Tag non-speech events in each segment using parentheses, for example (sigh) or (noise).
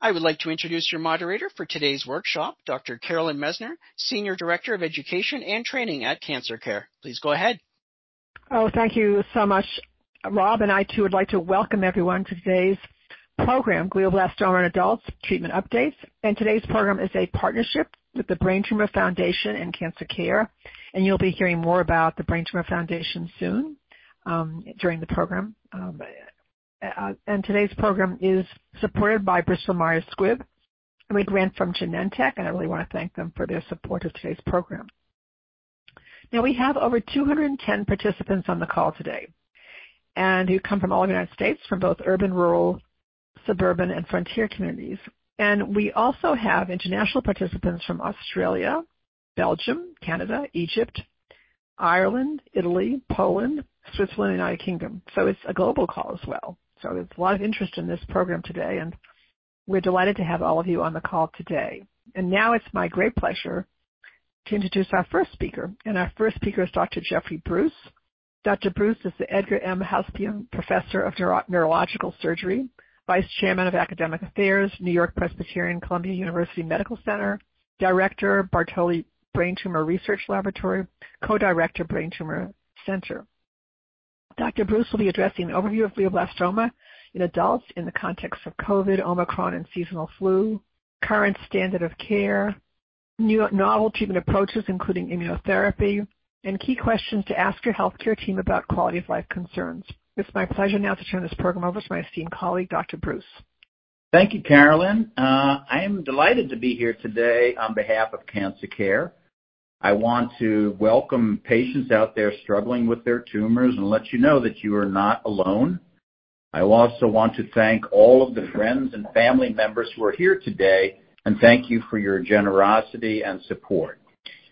I would like to introduce your moderator for today's workshop, Dr. Carolyn Messner, Senior Director of Education and Training at Cancer Care. Please go ahead. Oh, thank you so much, Rob. And I too would like to welcome everyone to today's program, Glioblastoma in Adults Treatment Updates. And today's program is a partnership with the Brain Tumor Foundation and Cancer Care, and you'll be hearing more about the Brain Tumor Foundation soon um, during the program. Um, Uh, and today's program is supported by Bristol Myers Squibb and a grant from Genentech, and I really want to thank them for their support of today's program. Now, we have over 210 participants on the call today, and who come from all over the United States, from both urban, rural, suburban, and frontier communities. And we also have international participants from Australia, Belgium, Canada, Egypt, Ireland, Italy, Poland, Switzerland, and United Kingdom. So it's a global call as well. So there's a lot of interest in this program today, and we're delighted to have all of you on the call today. And now it's my great pleasure to introduce our first speaker. And our first speaker is Dr. Jeffrey Bruce. Dr. Bruce is the Edgar M. Housepian Professor of Neurological Surgery, Vice Chairman of Academic Affairs, New York Presbyterian Columbia University Medical Center, Director, Bartoli Brain Tumor Research Laboratory, Co-Director, Brain Tumor Center. Dr. Bruce will be addressing an overview of glioblastoma in adults in the context of COVID, Omicron, and seasonal flu, current standard of care, new novel treatment approaches, including immunotherapy, and key questions to ask your healthcare team about quality of life concerns. It's my pleasure now to turn this program over to my esteemed colleague, Dr. Bruce. Thank you, Carolyn. Uh, I am delighted to be here today on behalf of Cancer Care. I want to welcome patients out there struggling with their tumors and let you know that you are not alone. I also want to thank all of the friends and family members who are here today, and thank you for your generosity and support.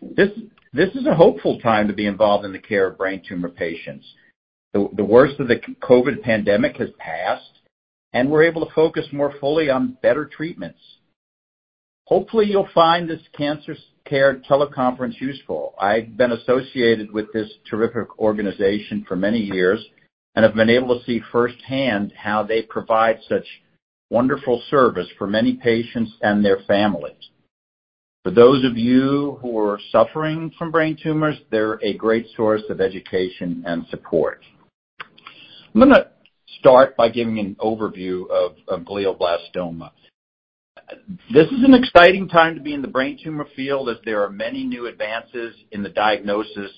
This is a hopeful time to be involved in the care of brain tumor patients. The worst of the COVID pandemic has passed, and we're able to focus more fully on better treatments. Hopefully, you'll find this Cancer Teleconference useful. I've been associated with this terrific organization for many years and have been able to see firsthand how they provide such wonderful service for many patients and their families. For those of you who are suffering from brain tumors, they're a great source of education and support. I'm gonna start by giving an overview of glioblastoma. This is an exciting time to be in the brain tumor field, as there are many new advances in the diagnosis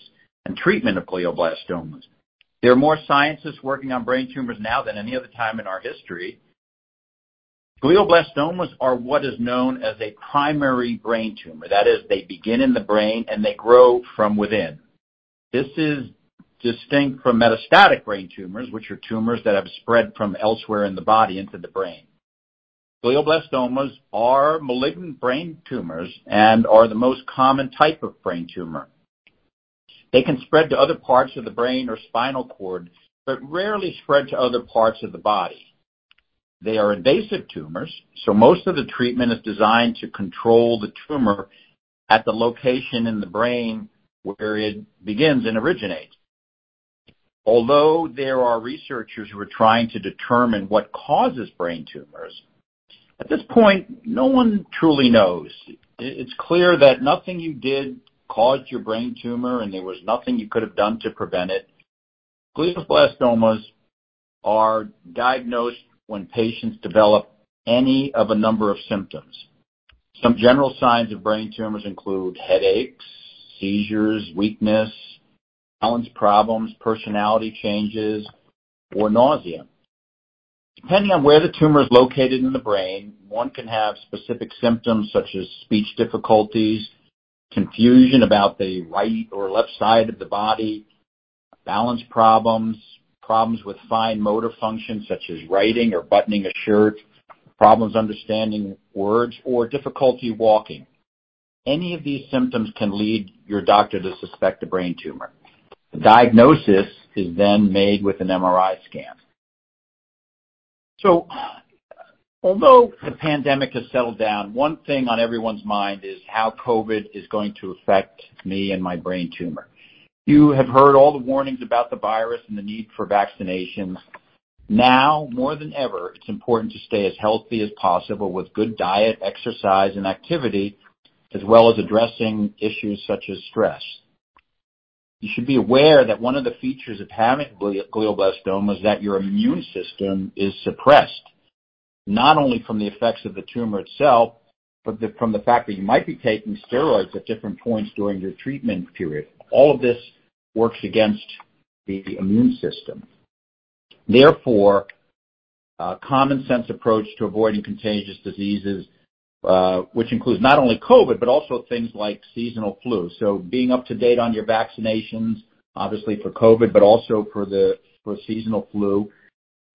and treatment of glioblastomas. There are more scientists working on brain tumors now than any other time in our history. Glioblastomas are what is known as a primary brain tumor. That is, they begin in the brain, and they grow from within. This is distinct from metastatic brain tumors, which are tumors that have spread from elsewhere in the body into the brain. Glioblastomas are malignant brain tumors and are the most common type of brain tumor. They can spread to other parts of the brain or spinal cord, but rarely spread to other parts of the body. They are invasive tumors, so most of the treatment is designed to control the tumor at the location in the brain where it begins and originates. Although there are researchers who are trying to determine what causes brain tumors, at this point, no one truly knows. It's clear that nothing you did caused your brain tumor, and there was nothing you could have done to prevent it. Glioblastomas are diagnosed when patients develop any of a number of symptoms. Some general signs of brain tumors include headaches, seizures, weakness, balance problems, personality changes, or nausea. Depending on where the tumor is located in the brain, one can have specific symptoms such as speech difficulties, confusion about the right or left side of the body, balance problems problems with fine motor functions such as writing or buttoning a shirt, problems understanding words, or difficulty walking. any of these symptoms can lead your doctor to suspect a brain tumor. The diagnosis is then made with an MRI scan. So although the pandemic has settled down, one thing on everyone's mind is how COVID is going to affect me and my brain tumor. You have heard all the warnings about the virus and the need for vaccinations. Now, more than ever, it's important to stay as healthy as possible with good diet, exercise, and activity, as well as addressing issues such as stress. You should be aware that one of the features of having glioblastoma is that your immune system is suppressed, not only from the effects of the tumor itself, but from the fact that you might be taking steroids at different points during your treatment period. All of this works against the immune system. Therefore, a common sense approach to avoiding contagious diseases, Uh, which includes not only COVID, but also things like seasonal flu. So being up to date on your vaccinations, obviously for COVID, but also for the for seasonal flu.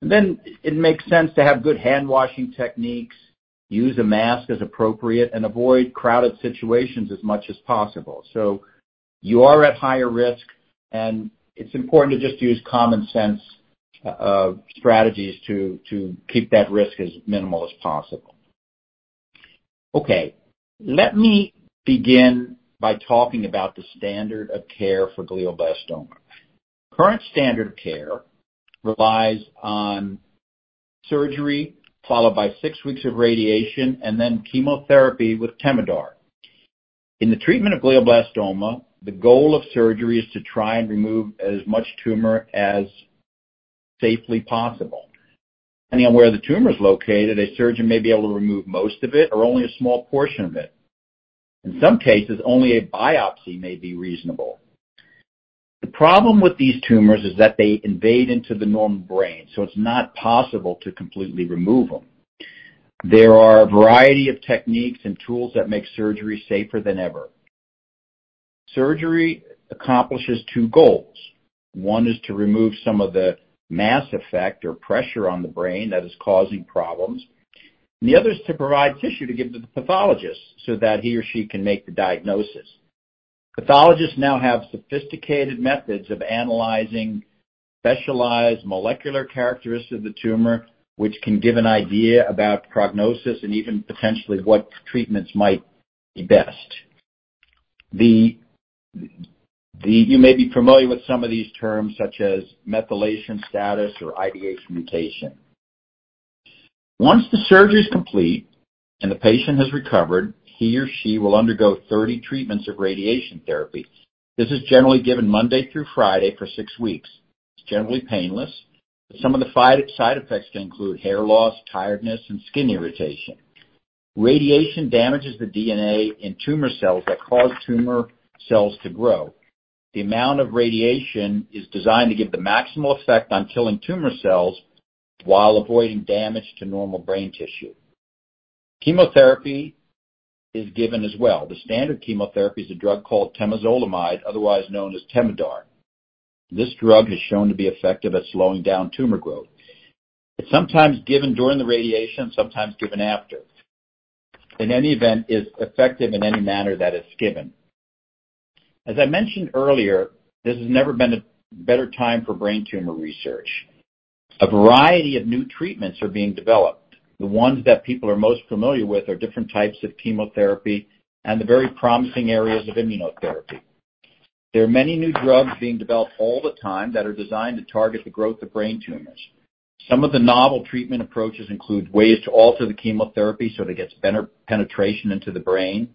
And then it makes sense to have good hand-washing techniques, use a mask as appropriate, and avoid crowded situations as much as possible. So you are at higher risk, and it's important to just use common sense uh, strategies to to keep that risk as minimal as possible. Okay. Let me begin by talking about the standard of care for glioblastoma. Current standard of care relies on surgery, followed by six weeks of radiation, and then chemotherapy with Temodar. In the treatment of glioblastoma, the goal of surgery is to try and remove as much tumor as safely possible. Depending on where the tumor is located, a surgeon may be able to remove most of it or only a small portion of it. In some cases, only a biopsy may be reasonable. The problem with these tumors is that they invade into the normal brain, so it's not possible to completely remove them. There are a variety of techniques and tools that make surgery safer than ever. Surgery accomplishes two goals. One is to remove some of the mass effect or pressure on the brain that is causing problems. The other is to provide tissue to give to the pathologist so that he or she can make the diagnosis. Pathologists now have sophisticated methods of analyzing specialized molecular characteristics of the tumor, which can give an idea about prognosis and even potentially what treatments might be best. You may be familiar with some of these terms, such as methylation status or IDH mutation. Once the surgery is complete and the patient has recovered, he or she will undergo 30 treatments of radiation therapy. This is generally given Monday through Friday for six weeks. It's generally painless, but some of the side effects can include hair loss, tiredness, and skin irritation. Radiation damages the DNA in tumor cells that cause tumor cells to grow. The amount of radiation is designed to give the maximal effect on killing tumor cells while avoiding damage to normal brain tissue. Chemotherapy is given as well. The standard chemotherapy is a drug called temozolomide, otherwise known as Temodar. This drug has shown to be effective at slowing down tumor growth. It's sometimes given during the radiation, sometimes given after. In any event, it's effective in any manner that it's given. As I mentioned earlier, this has never been a better time for brain tumor research. A variety of new treatments are being developed. The ones that people are most familiar with are different types of chemotherapy and the very promising areas of immunotherapy. There are many new drugs being developed all the time that are designed to target the growth of brain tumors. Some of the novel treatment approaches include ways to alter the chemotherapy so that it gets better penetration into the brain.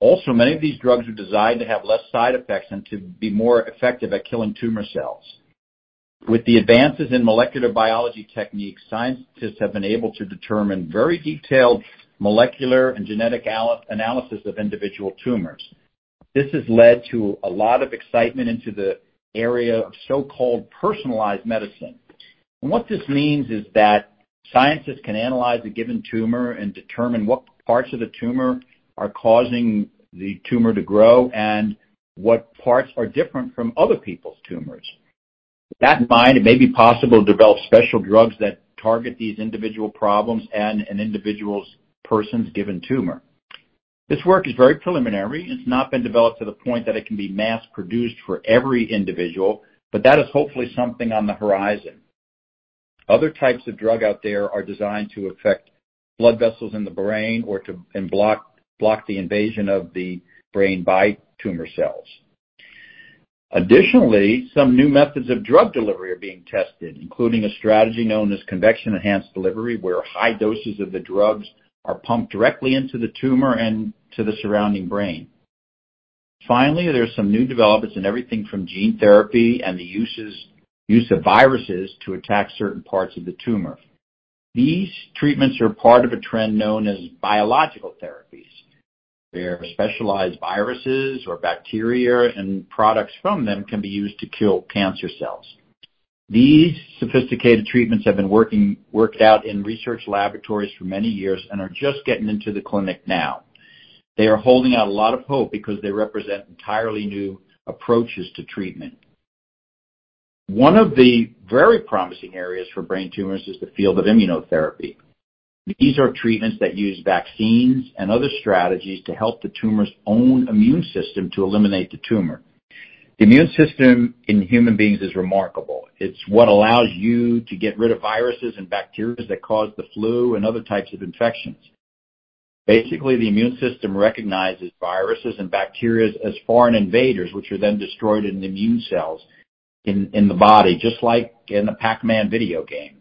Also, many of these drugs are designed to have less side effects and to be more effective at killing tumor cells. With the advances in molecular biology techniques, scientists have been able to determine very detailed molecular and genetic analysis of individual tumors. This has led to a lot of excitement into the area of so-called personalized medicine. And what this means is that scientists can analyze a given tumor and determine what parts of the tumor are causing the tumor to grow and what parts are different from other people's tumors. With that in mind, it may be possible to develop special drugs that target these individual problems and an individual person's given tumor. This work is very preliminary. It's not been developed to the point that it can be mass-produced for every individual, but that is hopefully something on the horizon. Other types of drug out there are designed to affect blood vessels in the brain or to block the invasion of the brain by tumor cells. Additionally, some new methods of drug delivery are being tested, including a strategy known as convection-enhanced delivery, where high doses of the drugs are pumped directly into the tumor and to the surrounding brain. Finally, there are some new developments in everything from gene therapy and the use of viruses to attack certain parts of the tumor. These treatments are part of a trend known as biological therapies, where specialized viruses or bacteria and products from them can be used to kill cancer cells. These sophisticated treatments have been working worked out in research laboratories for many years and are just getting into the clinic now. They are holding out a lot of hope because they represent entirely new approaches to treatment. One of the very promising areas for brain tumors is the field of immunotherapy. These are treatments that use vaccines and other strategies to help the tumor's own immune system to eliminate the tumor. The immune system in human beings is remarkable. It's what allows you to get rid of viruses and bacteria that cause the flu and other types of infections. Basically, the immune system recognizes viruses and bacteria as foreign invaders, which are then destroyed in the immune cells in the body, just like in the Pac-Man video game.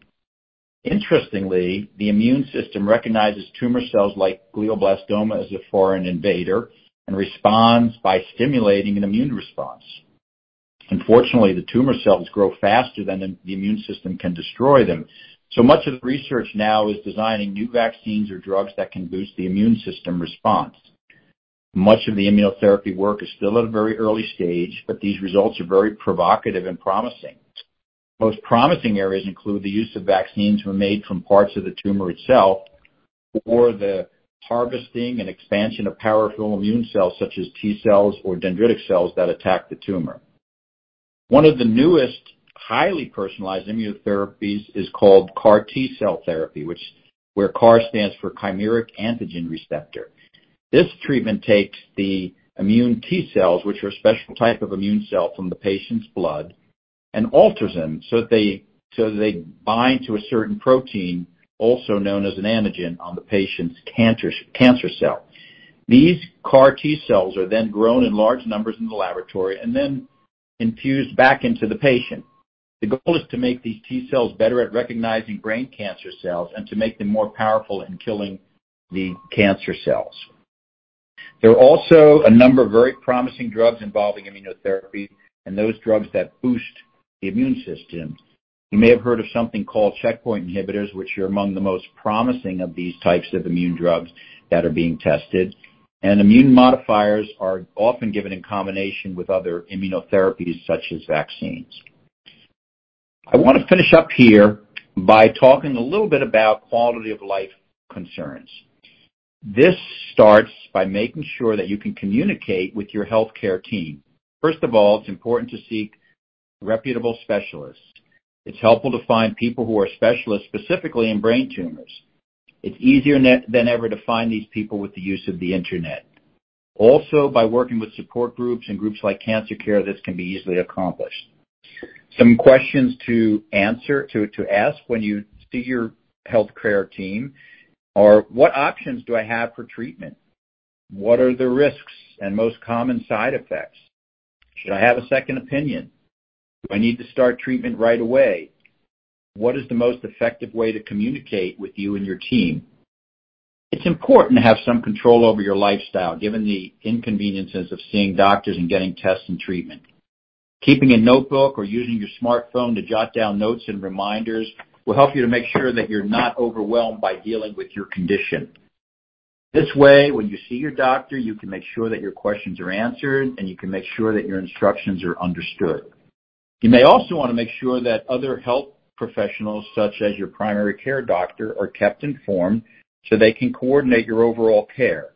Interestingly, the immune system recognizes tumor cells like glioblastoma as a foreign invader and responds by stimulating an immune response. Unfortunately, the tumor cells grow faster than the immune system can destroy them. So much of the research now is designing new vaccines or drugs that can boost the immune system response. Much of the immunotherapy work is still at a very early stage, but these results are very provocative and promising. Most promising areas include the use of vaccines made from parts of the tumor itself or the harvesting and expansion of powerful immune cells such as T cells or dendritic cells that attack the tumor. One of the newest highly personalized immunotherapies is called CAR T-cell therapy, where CAR stands for chimeric antigen receptor. This treatment takes the immune T cells, which are a special type of immune cell from the patient's blood, and alters them so that they so that they bind to a certain protein, also known as an antigen, on the patient's cancer cell. These CAR T-cells are then grown in large numbers in the laboratory and then infused back into the patient. The goal is to make these T-cells better at recognizing brain cancer cells and to make them more powerful in killing the cancer cells. There are also a number of very promising drugs involving immunotherapy and those drugs that boost the immune system. You may have heard of something called checkpoint inhibitors, which are among the most promising of these types of immune drugs that are being tested. And immune modifiers are often given in combination with other immunotherapies, such as vaccines. I want to finish up here by talking a little bit about quality of life concerns. This starts by making sure that you can communicate with your healthcare team. First of all, it's important to seek reputable specialists. It's helpful to find people who are specialists, specifically in brain tumors. It's easier than ever to find these people with the use of the Internet. Also, by working with support groups and groups like Cancer Care, this can be easily accomplished. Some questions to answer, to ask when you see your healthcare team are, what options do I have for treatment? What are the risks and most common side effects? Should I have a second opinion? Do I need to start treatment right away? What is the most effective way to communicate with you and your team? It's important to have some control over your lifestyle, given the inconveniences of seeing doctors and getting tests and treatment. Keeping a notebook or using your smartphone to jot down notes and reminders will help you to make sure that you're not overwhelmed by dealing with your condition. This way, when you see your doctor, you can make sure that your questions are answered, and you can make sure that your instructions are understood. You may also want to make sure that other health professionals, such as your primary care doctor, are kept informed so they can coordinate your overall care.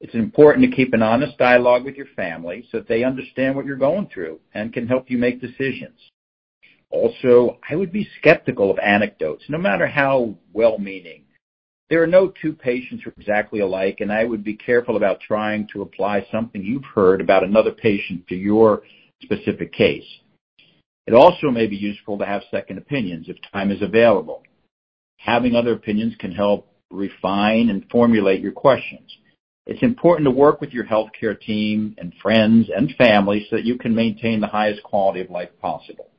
It's important to keep an honest dialogue with your family so that they understand what you're going through and can help you make decisions. Also, I would be skeptical of anecdotes, no matter how well-meaning. There are no two patients who are exactly alike, and I would be careful about trying to apply something you've heard about another patient to your specific case. It also may be useful to have second opinions if time is available. Having other opinions can help refine and formulate your questions. It's important to work with your healthcare team and friends and family so that you can maintain the highest quality of life possible.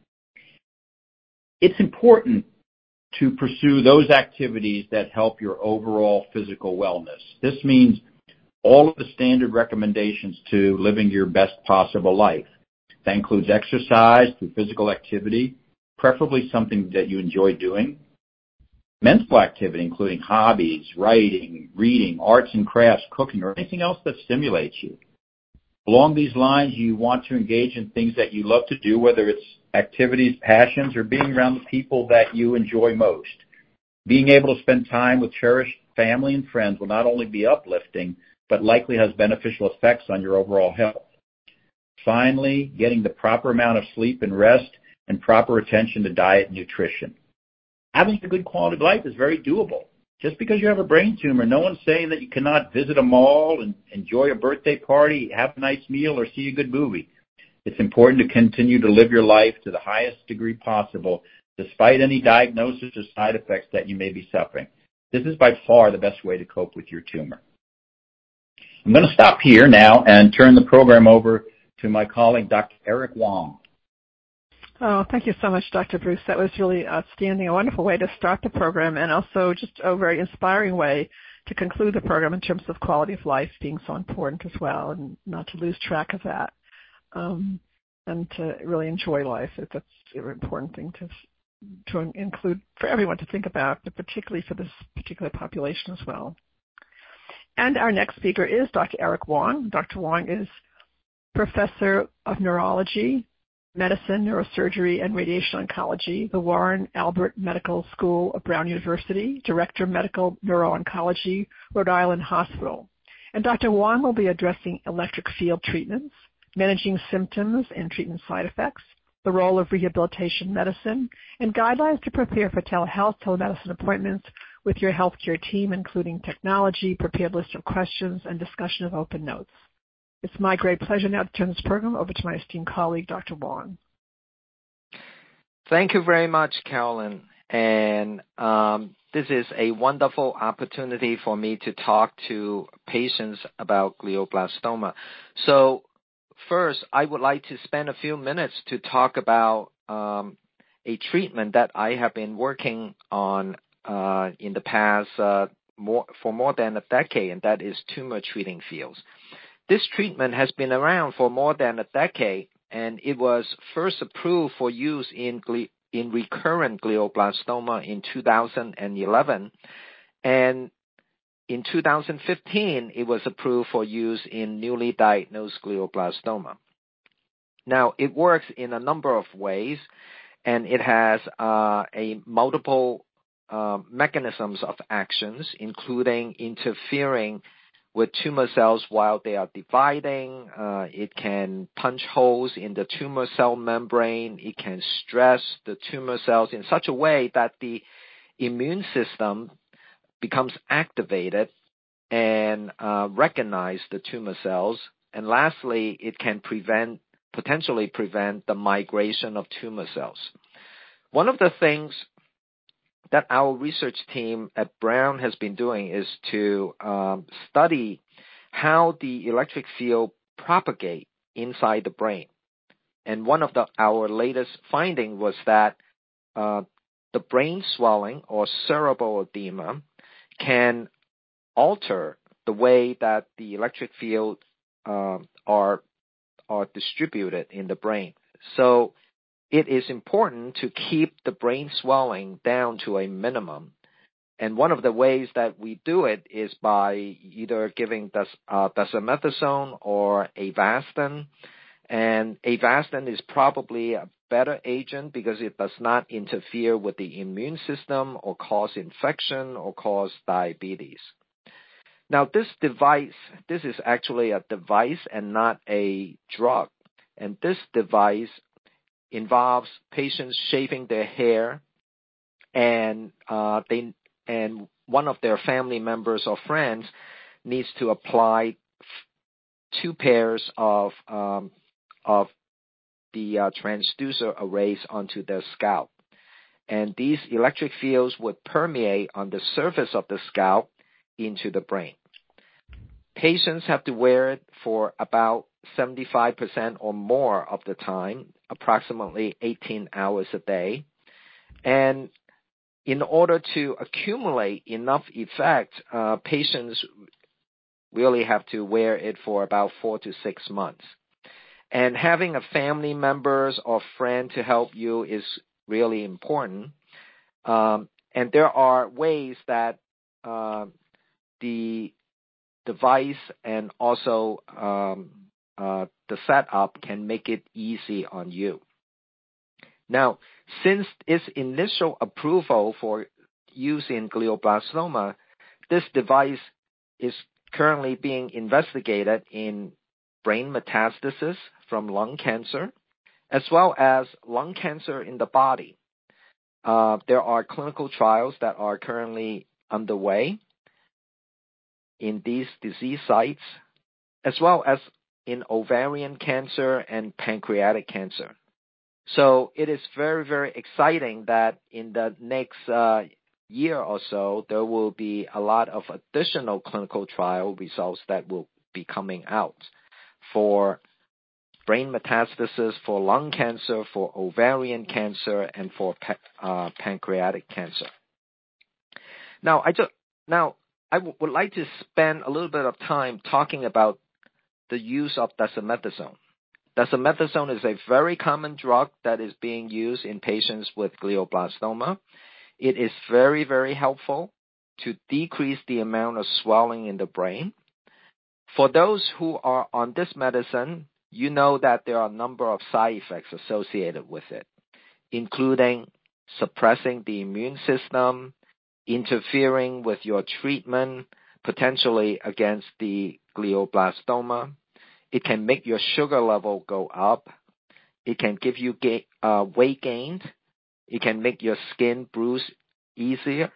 It's important to pursue those activities that help your overall physical wellness. This means all of the standard recommendations to living your best possible life. That includes exercise through physical activity, preferably something that you enjoy doing. Mental activity, including hobbies, writing, reading, arts and crafts, cooking, or anything else that stimulates you. Along these lines, you want to engage in things that you love to do, whether it's activities, passions, or being around the people that you enjoy most. Being able to spend time with cherished family and friends will not only be uplifting, but likely has beneficial effects on your overall health. Finally, getting the proper amount of sleep and rest and proper attention to diet and nutrition. Having a good quality of life is very doable. Just because you have a brain tumor, no one's saying that you cannot visit a mall and enjoy a birthday party, have a nice meal, or see a good movie. It's important to continue to live your life to the highest degree possible, despite any diagnosis or side effects that you may be suffering. This is by far the best way to cope with your tumor. I'm gonna stop here now and turn the program over to my colleague, Dr. Eric Wong. Oh, thank you so much, Dr. Bruce. That was really outstanding. A wonderful way to start the program and also just a very inspiring way to conclude the program in terms of quality of life being so important as well, and not to lose track of that. Um, and to really enjoy life. That's an important thing to to include for everyone to think about, but particularly for this particular population as well. And our next speaker is Dr. Eric Wong. Dr. Wong is professor of neurology, medicine, neurosurgery, and radiation oncology, the Warren Albert Medical School of Brown University, director of medical neuro-oncology, Rhode Island Hospital. And Dr. Wong will be addressing electric field treatments, managing symptoms and treatment side effects, the role of rehabilitation medicine, and guidelines to prepare for telehealth telemedicine appointments with your healthcare team, including technology, prepared list of questions, and discussion of open notes. It's my great pleasure now to turn this program over to my esteemed colleague, Dr. Wong. Thank you very much, Carolyn. And um, this is a wonderful opportunity for me to talk to patients about glioblastoma. So first, I would like to spend a few minutes to talk about um, a treatment that I have been working on uh, in the past uh, more, for more than a decade, and that is tumor treating fields. This treatment has been around for more than a decade, and it was first approved for use in, recurrent glioblastoma in 2011. And in 2015, it was approved for use in newly diagnosed glioblastoma. Now, it works in a number of ways, and it has uh, a multiple uh, mechanisms of actions, including interfering with tumor cells while they are dividing. Uh, it can punch holes in the tumor cell membrane. It can stress the tumor cells in such a way that the immune system becomes activated and uh, recognize the tumor cells. And lastly, it can prevent, potentially prevent the migration of tumor cells. One of the things that our research team at Brown has been doing is to um, study how the electric field propagate inside the brain. And one of the, our latest finding was that uh, the brain swelling or cerebral edema can alter the way that the electric field uh, are are distributed in the brain. So it is important to keep the brain swelling down to a minimum. And one of the ways that we do it is by either giving des, uh, dexamethasone or Avastin. And Avastin is probably a better agent because it does not interfere with the immune system or cause infection or cause diabetes. Now this device, this is actually a device and not a drug. And this device involves patients shaving their hair, and uh, they and one of their family members or friends needs to apply two pairs of um, of the uh, transducer arrays onto their scalp. And these electric fields would permeate on the surface of the scalp into the brain. Patients have to wear it for about 75% or more of the time, approximately 18 hours a day. And in order to accumulate enough effect, uh, patients really have to wear it for about four to six months. And having a family members or friend to help you is really important. Um, and there are ways that uh, the device and also um, the setup can make it easy on you. Now, since its initial approval for use in glioblastoma, this device is currently being investigated in brain metastasis from lung cancer, as well as lung cancer in the body. Uh, there are clinical trials that are currently underway in these disease sites, as well as in ovarian cancer and pancreatic cancer. So it is very, very exciting that in the next uh, year or so, there will be a lot of additional clinical trial results that will be coming out for brain metastasis, for lung cancer, for ovarian cancer, and for uh, pancreatic cancer. Now, I would like to spend a little bit of time talking about the use of dexamethasone. Dexamethasone is a very common drug that is being used in patients with glioblastoma. It is very, very helpful to decrease the amount of swelling in the brain. For those who are on this medicine, you know that there are a number of side effects associated with it, including suppressing the immune system, interfering with your treatment, potentially against the glioblastoma. It can make your sugar level go up. It can give you uh, weight gain. It can make your skin bruise easier.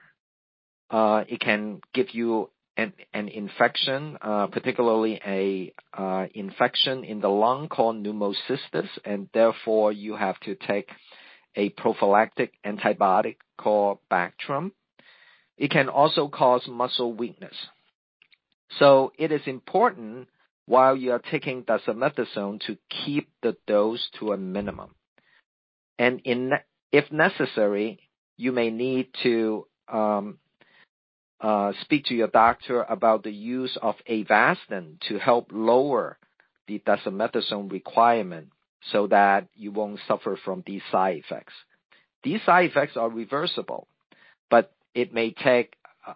Uh, it can give you an, infection, uh, particularly a infection in the lung called pneumocystis, and therefore you have to take a prophylactic antibiotic called Bactrim. It can also cause muscle weakness. So it is important while you are taking dexamethasone to keep the dose to a minimum. And if necessary, you may need to um, uh, speak to your doctor about the use of Avastin to help lower the dexamethasone requirement so that you won't suffer from these side effects. These side effects are reversible, but it may take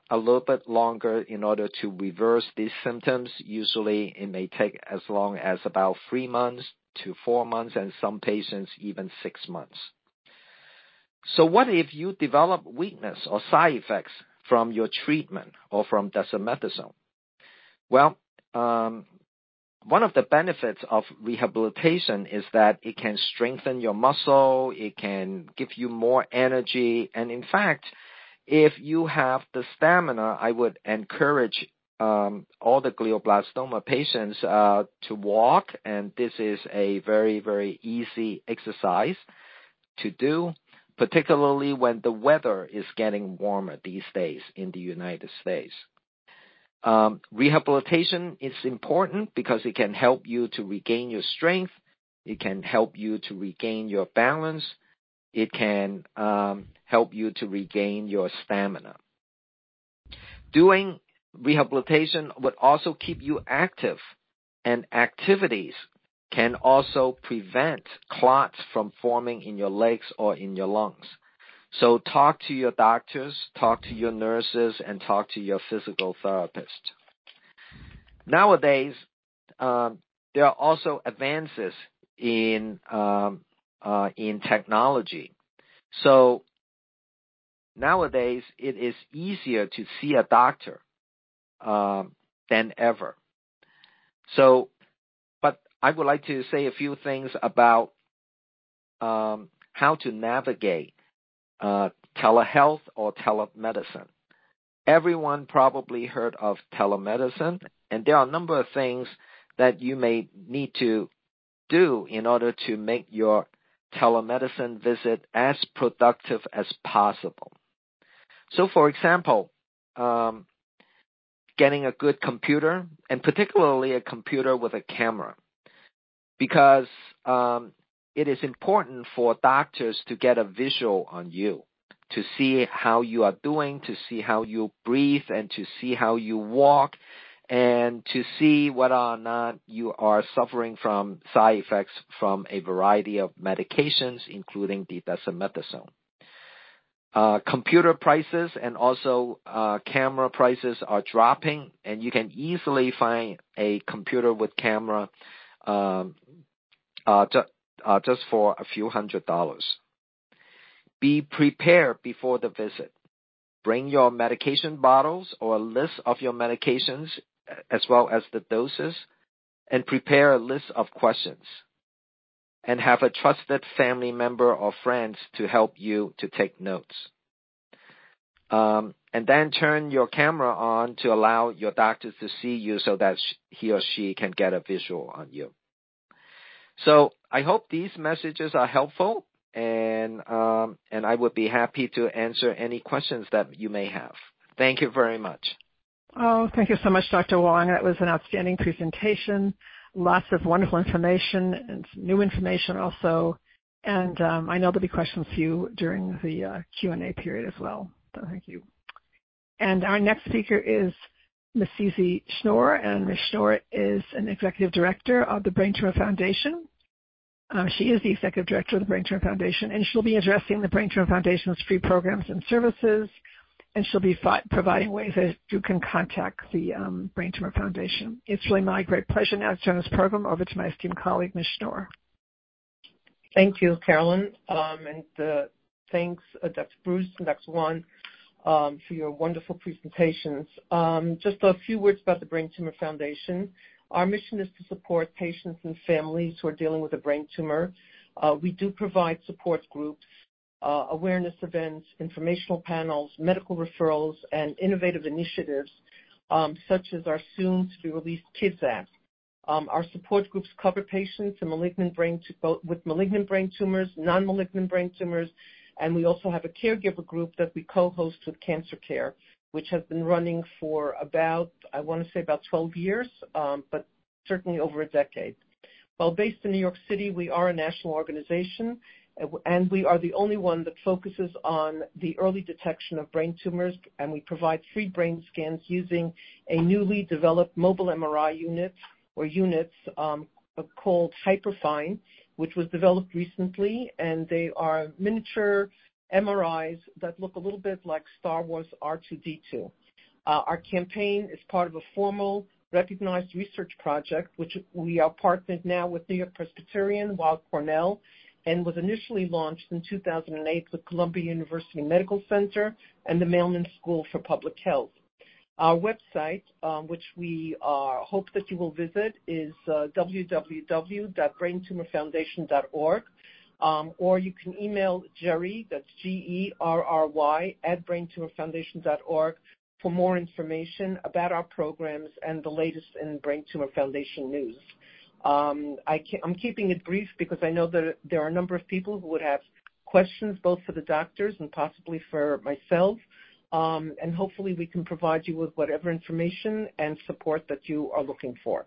a little bit longer in order to reverse these symptoms. Usually it may take as long as about three months to four months and some patients even six months. So what if you develop weakness or side effects from your treatment or from dexamethasone? Well, um, one of the benefits of rehabilitation is that it can strengthen your muscle, it can give you more energy, and in fact, if you have the stamina, I would encourage um, all the glioblastoma patients uh, to walk, and this is a very, very easy exercise to do, particularly when the weather is getting warmer these days in the United States. Um, rehabilitation is important because it can help you to regain your strength. It can help you to regain your balance. It can um, help you to regain your stamina. Doing rehabilitation would also keep you active, and activities can also prevent clots from forming in your legs or in your lungs. So talk to your doctors, talk to your nurses, and talk to your physical therapist. Nowadays, um, there are also advances in um, in technology. So nowadays it is easier to see a doctor um, than ever. So, but I would like to say a few things about um, how to navigate uh, telehealth or telemedicine. everyone probably heard of telemedicine, and there are a number of things that you may need to do in order to make your telemedicine visit as productive as possible. So, for example, um, getting a good computer, and particularly a computer with a camera, because um, it is important for doctors to get a visual on you, to see how you are doing, to see how you breathe, and to see how you walk, and to see whether or not you are suffering from side effects from a variety of medications, including the dexamethasone. Uh, computer prices and also uh, camera prices are dropping, and you can easily find a computer with camera um, uh, ju- uh, just for a few hundred dollars. Be prepared before the visit. Bring your medication bottles or a list of your medications as well as the doses, and prepare a list of questions. And have a trusted family member or friends to help you to take notes. Um, and then turn your camera on to allow your doctor to see you so that he or she can get a visual on you. So I hope these messages are helpful, and um, and I would be happy to answer any questions that you may have. Thank you very much. Oh, thank you so much, Dr. Wong. That was an outstanding presentation. Lots of wonderful information and new information also. And um, I know there'll be questions for you during the uh, Q&A period as well. So thank you. And our next speaker is Ms. Susie Schnorr, and Ms. Schnorr is an executive director of the Brain Tumor Foundation. Uh, she is the executive director of the Brain Tumor Foundation, and she'll be addressing the Brain Tumor Foundation's free programs and services, and she'll be providing ways that you can contact the um, Brain Tumor Foundation. It's really my great pleasure now to turn this program over to my esteemed colleague, Ms. Schnorr. Thank you, Carolyn, um, and uh, thanks, uh, Dr. Bruce and Dr. Wong, um, for your wonderful presentations. Um, just a few words about the Brain Tumor Foundation. Our mission is to support patients and families who are dealing with a brain tumor. Uh, we do provide support groups, awareness events, informational panels, medical referrals, and innovative initiatives, um, such as our soon-to-be-released KIDS app. Um, our support groups cover patients with malignant brain tumors, non-malignant brain tumors, and we also have a caregiver group that we co-host with Cancer Care, which has been running for about, I want to say about 12 years, um, but certainly over a decade. While based in New York City, we are a national organization, and we are the only one that focuses on the early detection of brain tumors, and we provide free brain scans using a newly developed mobile MRI unit or units um, called Hyperfine, which was developed recently, and they are miniature MRIs that look a little bit like Star Wars R2-D2. Uh, our campaign is part of a formal, recognized research project, which we are partnered now with New York Presbyterian, Weill Cornell, and was initially launched in 2008 with Columbia University Medical Center and the Mailman School for Public Health. Our website, um, which we uh, hope that you will visit, is uh, www.braintumorfoundation.org. Um, or you can email Gerry, that's G-E-R-R-Y, at braintumorfoundation.org for more information about our programs and the latest in Brain Tumor Foundation news. Um, I'm keeping it brief because I know that there are a number of people who would have questions, both for the doctors and possibly for myself. Um, and hopefully we can provide you with whatever information and support that you are looking for.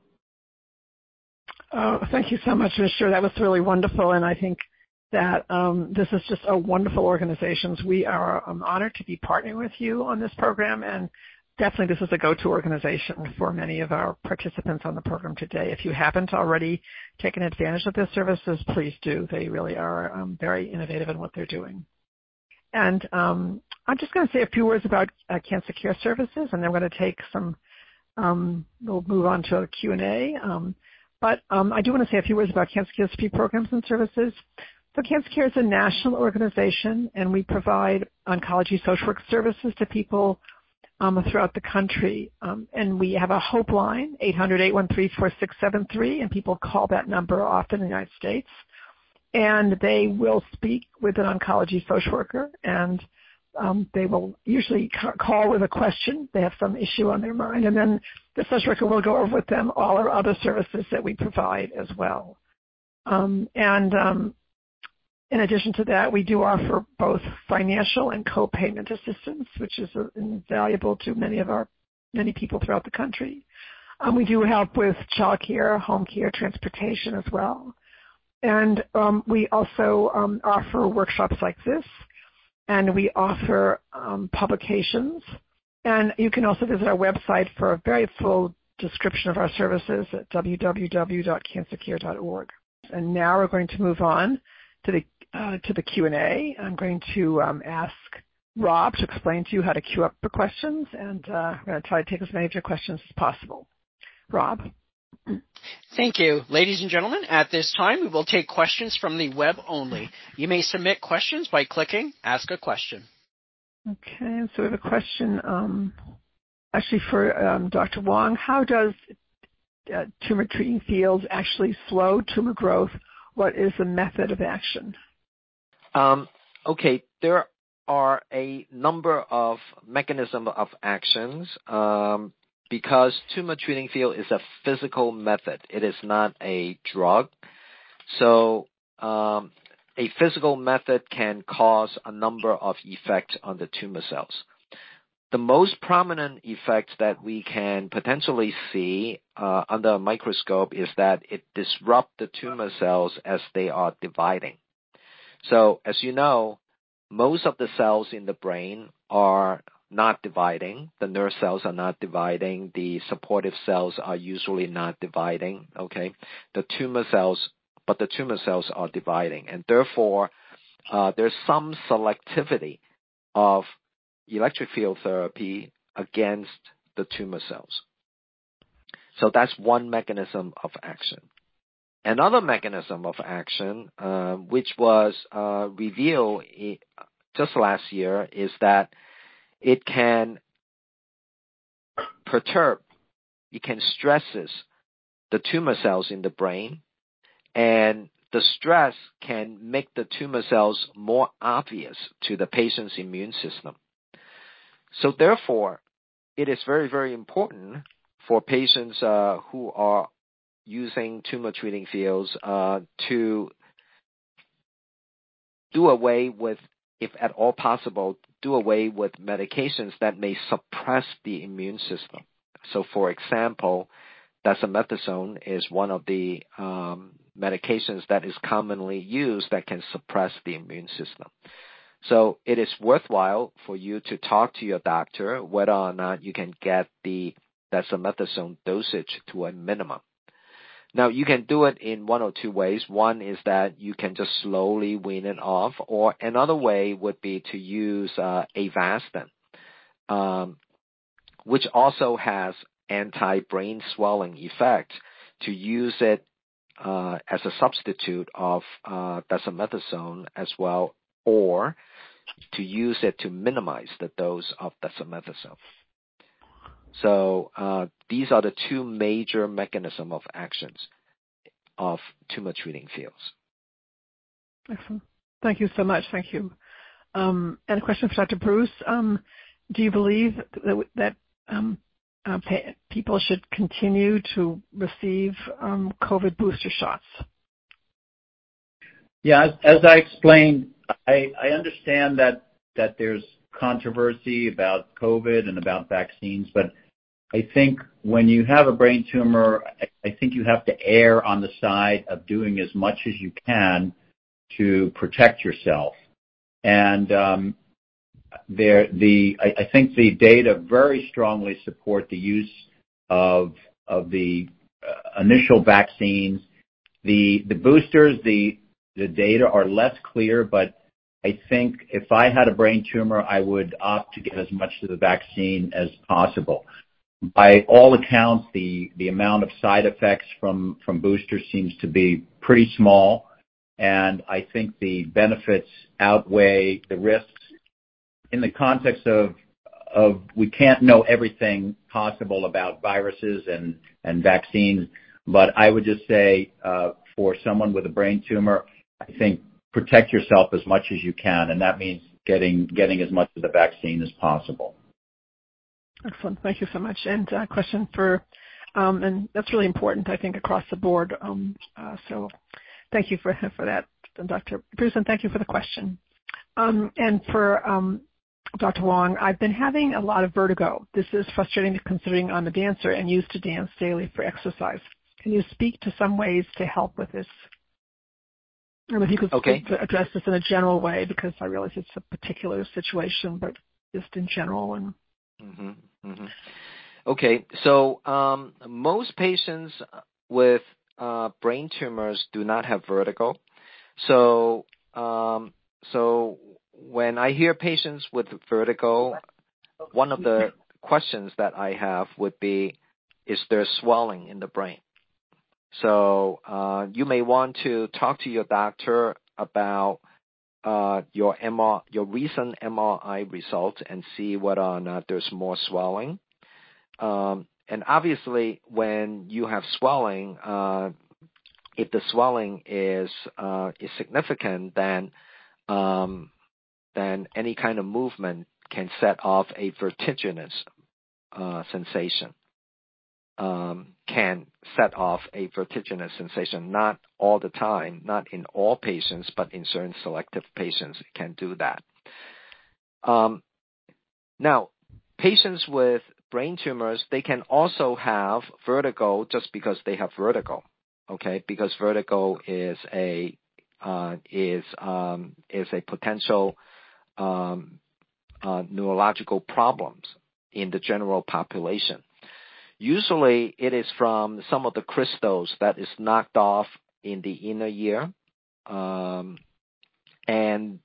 Oh, thank you so much, Ms. Schnorr. That was really wonderful, and I think that um, this is just a wonderful organization. We are honored to be partnering with you on this program, and definitely this is a go-to organization for many of our participants on the program today. If you haven't already taken advantage of their services, please do. They really are um, very innovative in what they're doing. And um, I'm just going to say a few words about uh, cancer care services, and then we're going to take some. Um, we'll move on to a Q&A. Um, but um, I do want to say a few words about Cancer Care's fee programs and services. So Cancer Care is a national organization, and we provide oncology social work services to people um, throughout the country. Um, and we have a hope line, 800-813-4673, and people call that number often in the United States and they will speak with an oncology social worker and um, they will usually call with a question. They have some issue on their mind, and then the social worker will go over with them all our other services that we provide as well. In addition to that, we do offer both financial and co-payment assistance, which is invaluable to many of our many people throughout the country. Um, we do help with child care, home care, transportation as well. And um, we also um, offer workshops like this, and we offer publications. And you can also visit our website for a very full description of our services at www.cancercare.org. And now we're going to move on to the to the Q&A. I'm going to um, ask Rob to explain to you how to queue up for questions, and uh, I'm going to try to take as many of your questions as possible. Rob? Thank you. Ladies and gentlemen, at this time, we will take questions from the web only. You may submit questions by clicking Ask a Question. Okay, so we have a question um, actually for um, Dr. Wong. How does uh, tumor treating fields actually slow tumor growth? What is the method of action? Um, okay, there are a number of mechanisms of actions. Um, because tumor treating field is a physical method. It is not a drug. So um, a physical method can cause a number of effects on the tumor cells. The most prominent effect that we can potentially see uh, under a microscope is that it disrupts the tumor cells as they are dividing. So as you know, most of the cells in the brain are not dividing. The nerve cells are not dividing. The supportive cells are usually not dividing. Okay, the tumor cells, but the tumor cells are dividing, and therefore uh, there's some selectivity of electric field therapy against the tumor cells. So that's one mechanism of action. Another mechanism of action, uh, which was uh, revealed just last year, is that it can perturb, it can stresses the tumor cells in the brain, and the stress can make the tumor cells more obvious to the patient's immune system. So therefore, it is very, very important for patients uh, who are using tumor treating fields uh, to do away with, if at all possible, do away with medications that may suppress the immune system. So, for example, dexamethasone is one of the um, medications that is commonly used that can suppress the immune system. So it is worthwhile for you to talk to your doctor whether or not you can get the dexamethasone dosage to a minimum. Now you can do it in one or two ways. One is that you can just slowly wean it off, or another way would be to use uh, Avastin, um, which also has anti-brain swelling effect. To use it uh, as a substitute of uh, dexamethasone as well, or to use it to minimize the dose of dexamethasone. So uh, these are the two major mechanism of actions of tumor treating fields. Excellent. Thank you so much. Thank you. Um, and a question for Dr. Bruce. Um, do you believe that, that um, uh, people should continue to receive um, COVID booster shots? Yeah, as, as I explained, I, I understand that that there's controversy about COVID and about vaccines, but I think when you have a brain tumor, I think you have to err on the side of doing as much as you can to protect yourself. And um, there, the I, think the data very strongly support the use of of the uh, initial vaccines. The the boosters, the the data are less clear, but I think if I had a brain tumor, I would opt to get as much of the vaccine as possible. By all accounts, the amount of side effects from boosters seems to be pretty small, and I think the benefits outweigh the risks. In the context of of we can't know everything possible about viruses and vaccines, but I would just say, uh, for someone with a brain tumor, I think protect yourself as much as you can, and that means getting getting as much of the vaccine as possible. Excellent. Thank you so much. And a question for, and that's really important, I think, across the board. Um so thank you for (laughs) for that, Dr. Bruce, and thank you for the question. Um and for Dr. Wong, I've been having a lot of vertigo. This is frustrating considering I'm a dancer and used to dance daily for exercise. Can you speak to some ways to help with this? If you could. Address this in a general way, because I realize it's a particular situation, but just in general and. Mm-hmm. Mm-hmm. Okay. So um most patients with uh, brain tumors do not have vertigo. So um, so when I hear patients with vertigo, one of the questions that I have would be, is there swelling in the brain? You may want to talk to your doctor about uh your MR your recent MRI results and see whether or not there's more swelling. Um and obviously, when you have swelling, uh if the swelling is uh is significant, then um then any kind of movement can set off a vertiginous uh sensation. Not all the time, not in all patients, but in certain selective patients, can do that. Now, patients with brain tumors, they can also have vertigo just because they have vertigo, okay? Because vertigo is a uh is um is a potential neurological problems in the general population. Usually, it is from some of the crystals that is knocked off in the inner ear. Um, and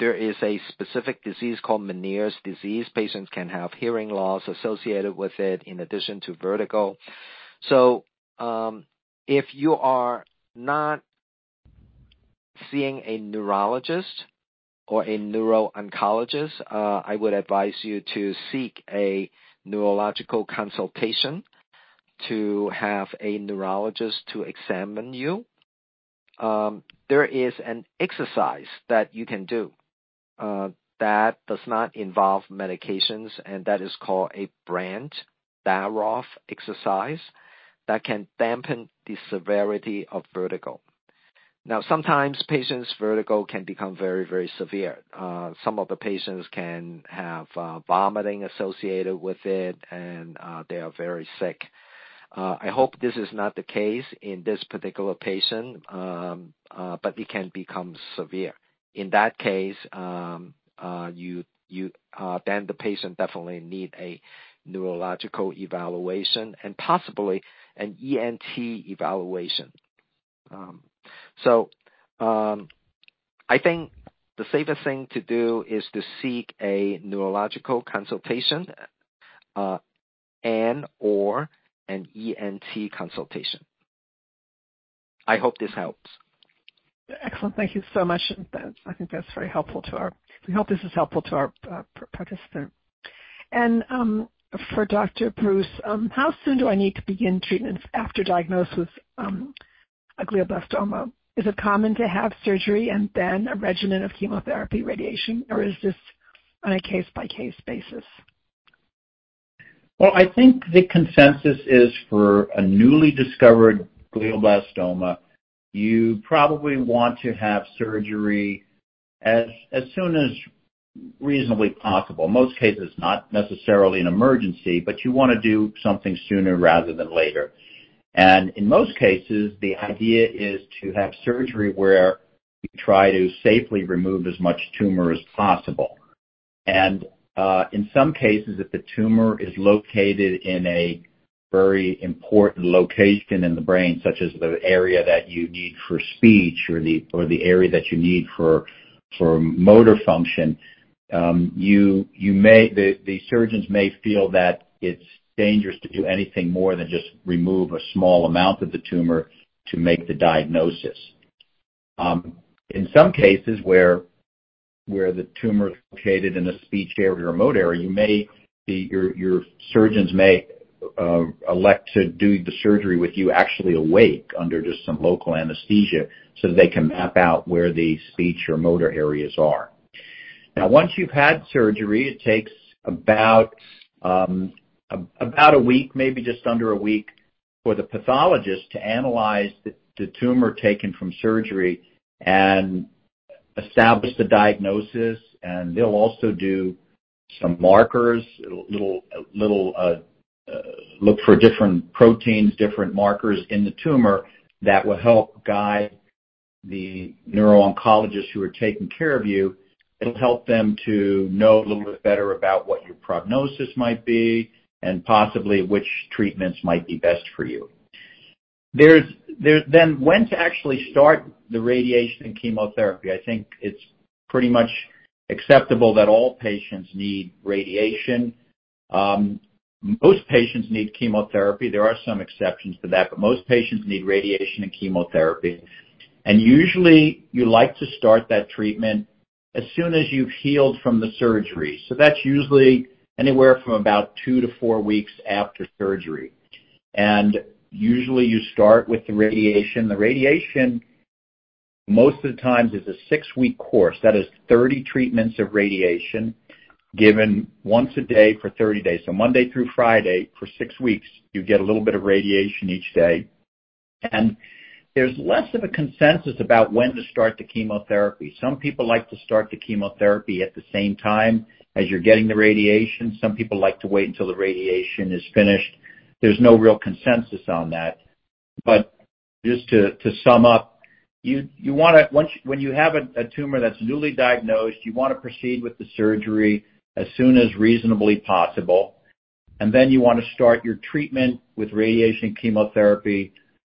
there is a specific disease called Meniere's disease. Patients can have hearing loss associated with it in addition to vertigo. So, um, if you are not seeing a neurologist or a neuro-oncologist, I would advise you to seek a neurological consultation to have a neurologist to examine you. Um, there is an exercise that you can do uh, that does not involve medications, and that is called a Brandt-Daroff exercise that can dampen the severity of vertigo. Now, sometimes patients' vertigo can become very, very severe. Uh, some of the patients can have uh, vomiting associated with it, and uh, they are very sick. I hope this is not the case in this particular patient, um, but it can become severe. In that case, um, you, you, then the patient definitely need a neurological evaluation and possibly an ENT evaluation. Um, Um, I think the safest thing to do is to seek a neurological consultation, uh, and/or an ENT consultation. I hope this helps. Excellent. Thank you so much. I think that's very helpful. To our. We hope this is helpful to our uh, participant. And um, for Dr. Bruce, um, how soon do I need to begin treatment after diagnosis um, of glioblastoma? Is it common to have surgery and then a regimen of chemotherapy radiation, or is this on a case-by-case basis? Well, I think the consensus is for a newly discovered glioblastoma, you probably want to have surgery as soon as reasonably possible. Most cases, not necessarily an emergency, but you wanna do something sooner rather than later. And in most cases, the idea is to have surgery where you try to safely remove as much tumor as possible. And uh, in some cases, if the tumor is located in a very important location in the brain, such as the area that you need for speech or the or the area that you need for for motor function, um, you you may the, the surgeons may feel that it's dangerous to do anything more than just remove a small amount of the tumor to make the diagnosis. Um, in some cases where the tumor is located in a speech area or remote area, you may be your your surgeons may uh, elect to do the surgery with you actually awake under just some local anesthesia so that they can map out where the speech or motor areas are. Now, once you've had surgery, it takes about um, a week, maybe just under a week, for the pathologist to analyze the tumor taken from surgery and establish the diagnosis. And they'll also do some markers, uh, uh, look for different proteins, different markers in the tumor that will help guide the neuro-oncologists who are taking care of you. It'll help them to know a little bit better about what your prognosis might be and possibly which treatments might be best for you. There's then when to actually start the radiation and chemotherapy. I think it's pretty much acceptable that all patients need radiation. Um, most patients need chemotherapy. There are some exceptions to that, but most patients need radiation and chemotherapy. And usually, you like to start that treatment as soon as you've healed from the surgery. So that's usually anywhere from about two to four weeks after surgery. And usually, you start with the radiation. The radiation, most of the times, is a six-week course. That is 30 treatments of radiation given once a day for 30 days. So Monday through Friday, for six weeks, you get a little bit of radiation each day. And there's less of a consensus about when to start the chemotherapy. Some people like to start the chemotherapy at the same time as you're getting the radiation. Some people like to wait until the radiation is finished. There's no real consensus on that. But just to sum up, you you wanna once when you have a tumor that's newly diagnosed, you want to proceed with the surgery as soon as reasonably possible. And then you want to start your treatment with radiation chemotherapy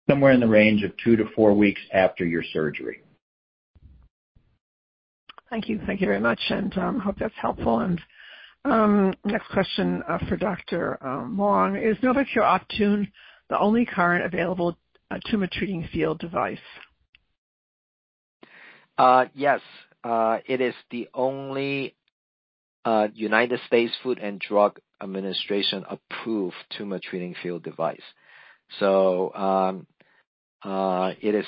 somewhere in the range of two to four weeks after your surgery. Thank you. Thank you very much. And um, hope that's helpful. And um next question uh, for Dr. Uh, Wong. Is NovoCure Optune the only current available uh, Tumor Treating Fields device? Yes. It is the only United States Food and Drug Administration-approved Tumor Treating Fields device. So um, it is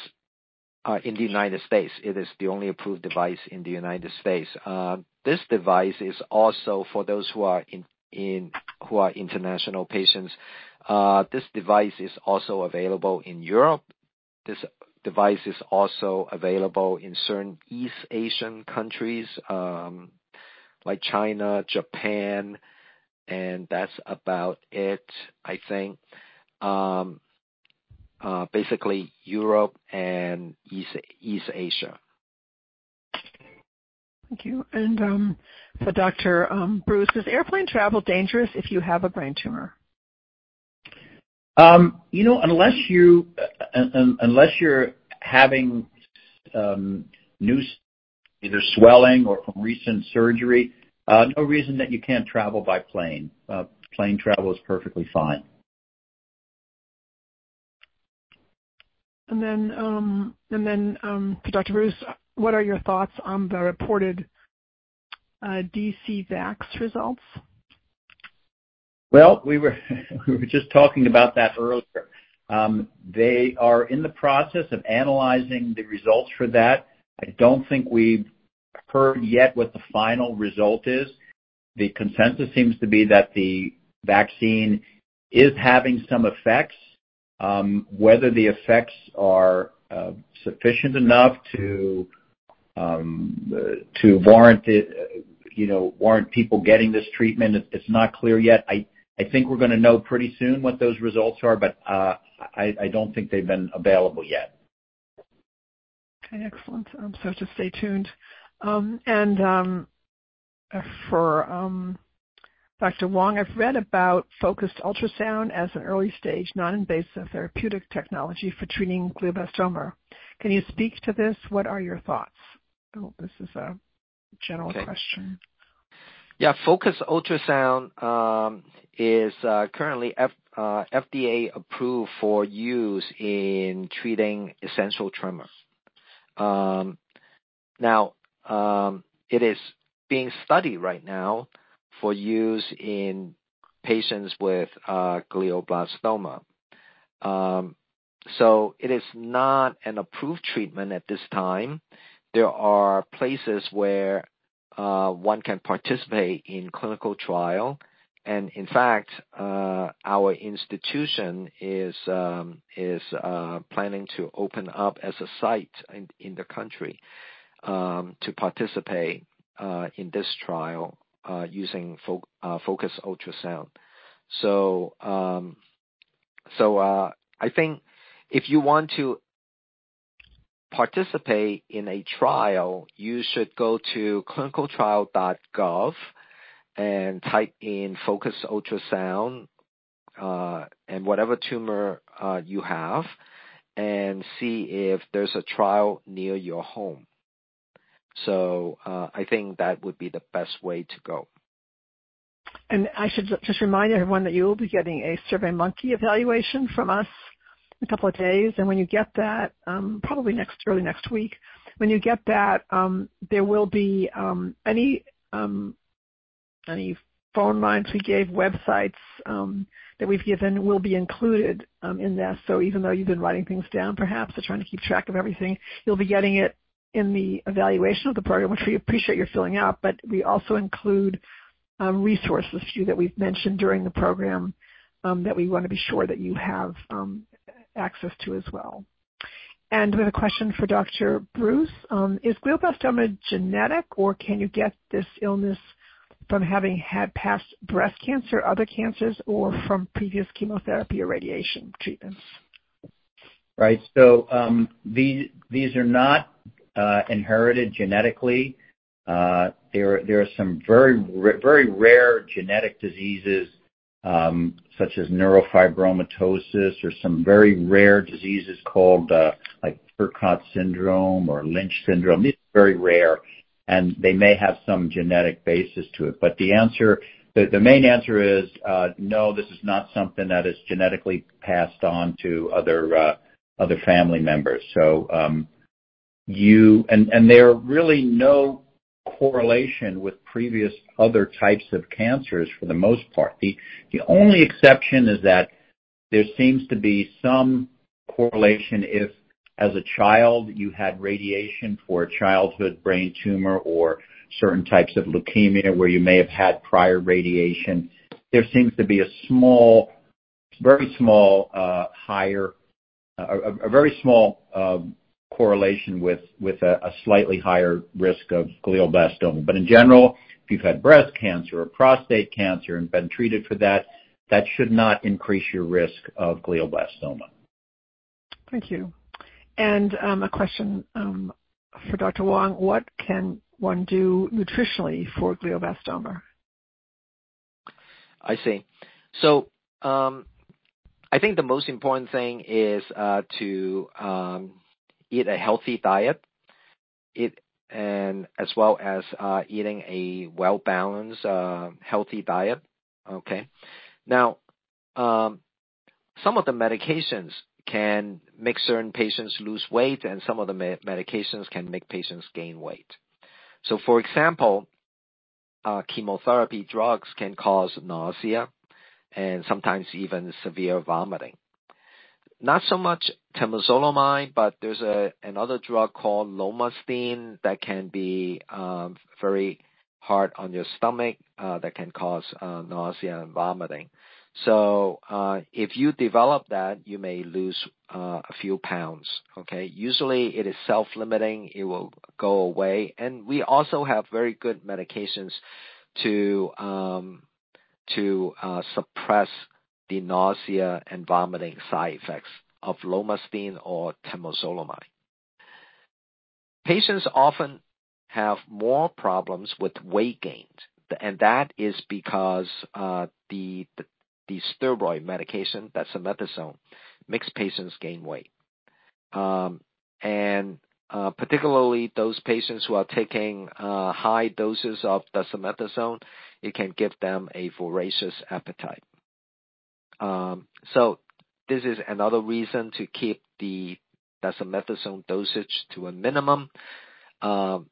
Uh, in the United States. It is the only approved device in the United States. Uh, this device is also for those who are international patients. Uh, this device is also available in Europe. This device is also available in certain East Asian countries um, like China, Japan, and that's about it, I think. Um, Uh, basically, Europe and East Asia. Thank you. Um, for Dr. Um, Bruce, is airplane travel dangerous if you have a brain tumor? Um, you know, unless uh, uh, you're having new either swelling or from recent surgery, no reason that you can't travel by plane. Plane travel is perfectly fine. For um, um, Dr. Bruce, what are your thoughts on the reported uh, DCVax results? Well, (laughs) we were just talking about that earlier. Um, they are in the process of analyzing the results for that. I don't think we've heard yet what the final result is. The consensus seems to be that the vaccine is having some effects. Um, whether the effects are uh, sufficient enough to um, to warrant it uh you know, warrant people getting this treatment, it's not clear yet. I think we're going to know pretty soon what those results are, but uh, I don't think they've been available yet. Okay. Excellent. Um, so just stay tuned. And for Dr. Wong, I've read about focused ultrasound as an early-stage, non-invasive therapeutic technology for treating glioblastoma. Can you speak to this? What are your thoughts? Oh, This is a general question. Yeah. Focused ultrasound um, is uh, currently FDA-approved uh, for use in treating essential tremor. Um, now, um, it is being studied right now for use in patients with uh, glioblastoma. Um so it is not an approved treatment at this time. There are places where uh, one can participate in clinical trial. And in fact, uh, our institution is um, is planning to open up as a site in the country um, to participate in this trial using focused ultrasound. So um so uh I think if you want to participate in a trial, you should go to clinicaltrials.gov and type in focused ultrasound and whatever tumor you have, and see if there's a trial near your home. Uh, I think that would be the best way to go. And I should just remind everyone that you will be getting a SurveyMonkey evaluation from us in a couple of days. And when you get that, um, probably early next week, when you get that, um, there will be um, any phone lines we gave, websites that we've given will be included in this. So even though you've been writing things down, perhaps, or trying to keep track of everything, you'll be getting it in the evaluation of the program, which we appreciate your filling out. But we also include um, resources for you that we've mentioned during the program um, that we want to be sure that you have um, access to as well. And we have a question for Dr. Bruce. Is glioblastoma genetic, or can you get this illness from having had past breast cancer, other cancers, or from previous chemotherapy or radiation treatments? Right. So these are not Uh, inherited genetically. Uh, there are some very rare genetic diseases, um, such as neurofibromatosis or some very rare diseases called uh, like Burkitt syndrome or Lynch syndrome. These are very rare, and they may have some genetic basis to it. But the answer the main answer is no, this is not something that is genetically passed on to other family members. Um, You and there are really no correlation with previous other types of cancers for the most part. The the only exception is that there seems to be some correlation if, as a child, you had radiation for a childhood brain tumor or certain types of leukemia where you may have had prior radiation. There seems to be a small very small uh, higher, uh, a very small uh, correlation with with a slightly higher risk of glioblastoma. But in general, if you've had breast cancer or prostate cancer and been treated for that that should not increase your risk of glioblastoma. Thank you. And um, a question um, for Dr. Wong. What can one do nutritionally for glioblastoma? I see. So um, I think the most important thing is uh, to eat a healthy diet, and as well as uh, eating a well-balanced, uh, healthy diet. Okay. Now, um, some of the medications can make certain patients lose weight, and some of the medications can make patients gain weight. So, for example, uh, chemotherapy drugs can cause nausea and sometimes even severe vomiting. Not so much temozolomide, but there's another drug called lomustine that can be um, very hard on your stomach, uh, that can cause uh, nausea and vomiting. So uh if you develop that, you may lose uh, a few pounds. Okay. Usually, it is self-limiting. It will go away. And we also have very good medications to um, suppress the nausea and vomiting side effects of lomustine or temozolomide. Patients often have more problems with weight gain, and that is because uh, the steroid medication, that's dexamethasone, makes patients gain weight. Um, and uh, particularly those patients who are taking uh, high doses of dexamethasone, it can give them a voracious appetite. This is another reason to keep the dexamethasone dosage to a minimum. Um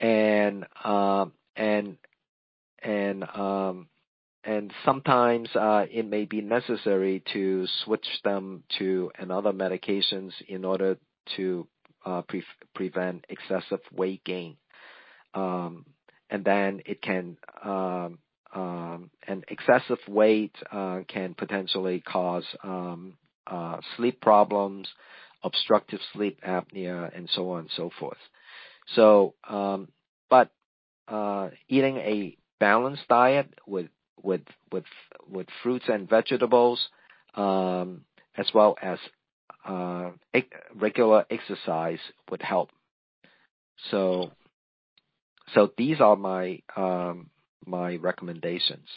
and um and and um and sometimes it may be necessary to switch them to another medications in order to prevent excessive weight gain. and then it can an Um, excessive weight uh, can potentially cause um, uh, sleep problems, obstructive sleep apnea, and so on and so forth. So um but uh eating a balanced diet with with with with fruits and vegetables, um, as well as uh, regular exercise would help. So so these are my recommendations.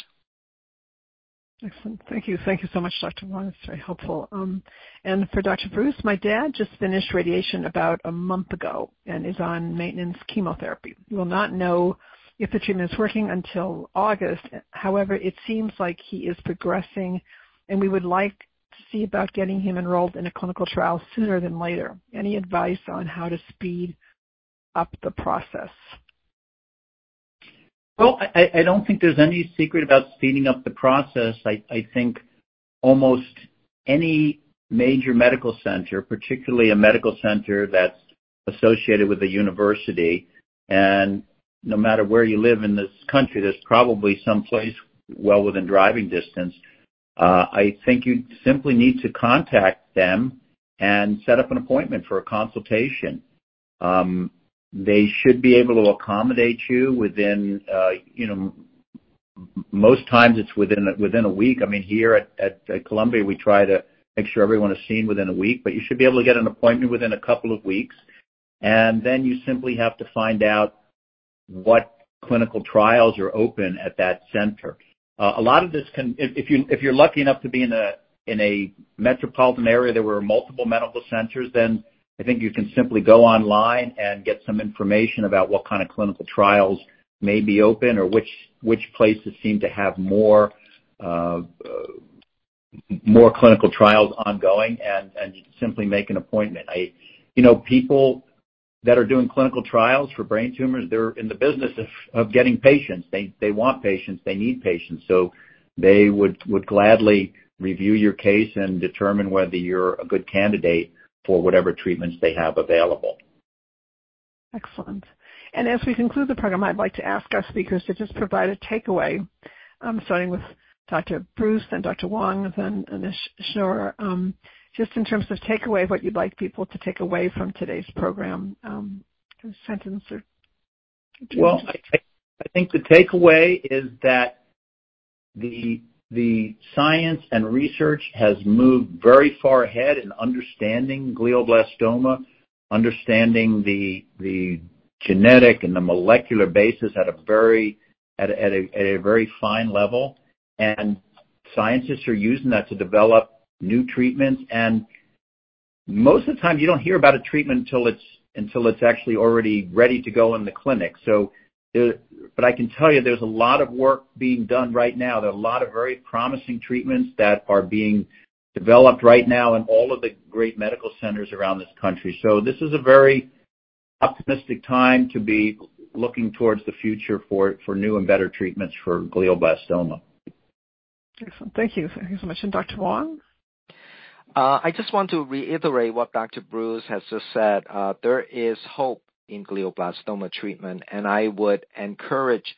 Excellent. Thank you. Thank you so much, Dr. Wong. That's very helpful. Um, and for Dr. Bruce, my dad just finished radiation about a month ago and is on maintenance chemotherapy. We will not know if the treatment is working until August. However, it seems like he is progressing, and we would like to see about getting him enrolled in a clinical trial sooner than later. Any advice on how to speed up the process? Well, I don't think there's any secret about speeding up the process. I think almost any major medical center, particularly a medical center that's associated with a university, and no matter where you live in this country, there's probably some place well within driving distance. Uh, I think you simply need to contact them and set up an appointment for a consultation. Um, They should be able to accommodate you within, uh you know, most times it's within within a week. I mean, here at Columbia, we try to make sure everyone is seen within a week, but you should be able to get an appointment within a couple of weeks. And then you simply have to find out what clinical trials are open at that center. A lot of this can. If you if you're lucky enough to be in a in a metropolitan area, there were multiple medical centers, then I think you can simply go online and get some information about what kind of clinical trials may be open or which which places seem to have more uh more clinical trials ongoing and and simply make an appointment. I you know, people that are doing clinical trials for brain tumors, they're in the business of getting patients. They they want patients. They need patients. So they would would gladly review your case and determine whether you're a good candidate for whatever treatments they have available. Excellent. And as we conclude the program, I'd like to ask our speakers to just provide a takeaway, um, starting with Dr. Bruce, then Dr. Wong, then Anish Schnorr. Um, just in terms of takeaway, what you'd like people to take away from today's program, um, a sentence or two. Well, I think the takeaway is that the science and research has moved very far ahead in understanding glioblastoma, understanding the genetic and the molecular basis at a very at a very fine level. And scientists are using that to develop new treatments. And most of the time, you don't hear about a treatment until it's actually already ready to go in the clinic. I can tell you there's a lot of work being done right now. There are a lot of very promising treatments that are being developed right now in all of the great medical centers around this country. So this is a very optimistic time to be looking towards the future for new and better treatments for glioblastoma. Excellent. Thank you. Thank you so much. Dr. Wong? Uh, I just want to reiterate what Dr. Bruce has just said. Uh, there is hope in glioblastoma treatment, and I would encourage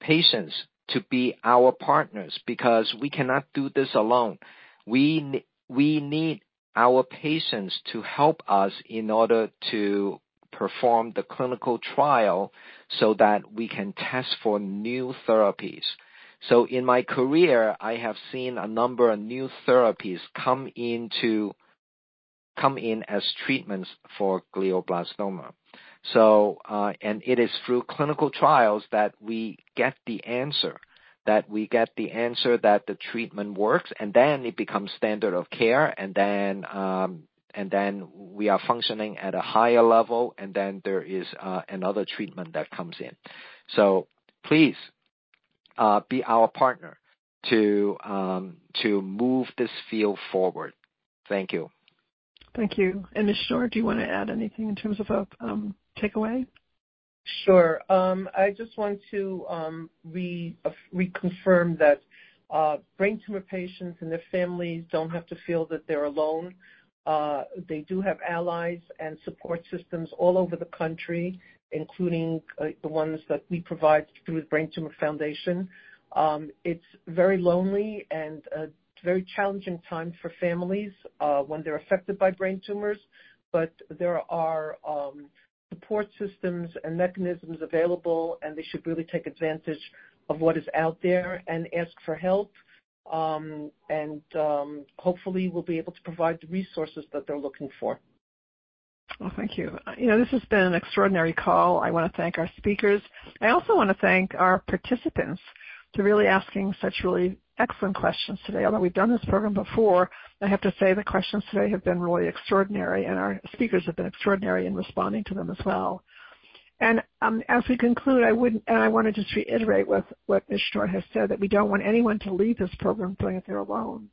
patients to be our partners because we cannot do this alone. We need our patients to help us in order to perform the clinical trial so that we can test for new therapies. So in my career, I have seen a number of new therapies come in as treatments for glioblastoma. Uh, it is through clinical trials that we get the answer that we get the answer that the treatment works, and then it becomes standard of care, and then um and then we are functioning at a higher level, and then there is uh, another treatment that comes in. So please uh, be our partner to um to move this field forward. Thank you. Thank you. And Ms. Schnorr, do you wanna add anything in terms of a takeaway? Sure. I just want to reconfirm that brain tumor patients and their families don't have to feel that they're alone. Uh, they do have allies and support systems all over the country, including uh, the ones that we provide through the Brain Tumor Foundation. Um, it's very lonely and a very challenging time for families uh, when they're affected by brain tumors, but there are um, support systems and mechanisms available, and they should really take advantage of what is out there and ask for help. Um, and um, hopefully we'll be able to provide the resources that they're looking for. Well, thank you. You know, this has been an extraordinary call. I want to thank our speakers. I also want to thank our participants for really asking such really excellent questions today. Although we've done this program before, I have to say the questions today have been really extraordinary, and our speakers have been extraordinary in responding to them as well. And um, as we conclude, I would and I want to just reiterate with what Ms. Short has said that we don't want anyone to leave this program feeling that they're alone.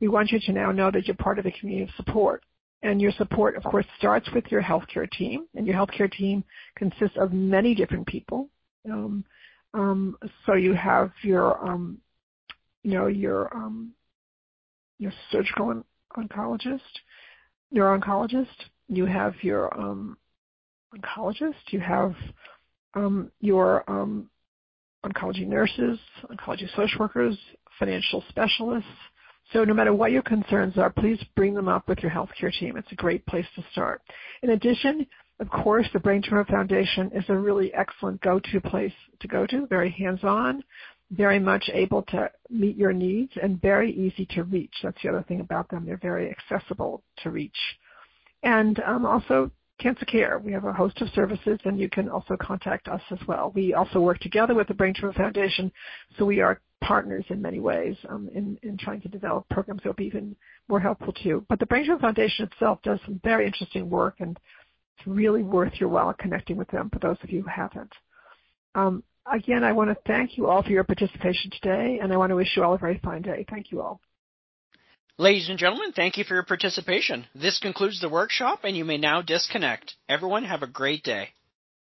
We want you to now know that you're part of a community of support. And your support, of course, starts with your healthcare team, and your healthcare team consists of many different people. Um, um, so you have your, um, you know, your um, your surgical oncologist, neuro-oncologist. You have your um, oncologist. You have um, your um, oncology nurses, oncology social workers, financial specialists. So no matter what your concerns are, please bring them up with your healthcare team. It's a great place to start. In addition, of course, the Brain Tumor Foundation is a really excellent go-to place to go to, very hands-on, very much able to meet your needs, and very easy to reach. That's the other thing about them. They're very accessible to reach. And um, also cancer care. We have a host of services, and you can also contact us as well. We also work together with the Brain Tumor Foundation, so we are partners in many ways um, in, in trying to develop programs that will be even more helpful to you. But the Brain Tumor Foundation itself does some very interesting work, and it's really worth your while connecting with them for those of you who haven't. Um, again, I want to thank you all for your participation today, and I want to wish you all a very fine day. Thank you all. Ladies and gentlemen, thank you for your participation. This concludes the workshop, and you may now disconnect. Everyone have a great day.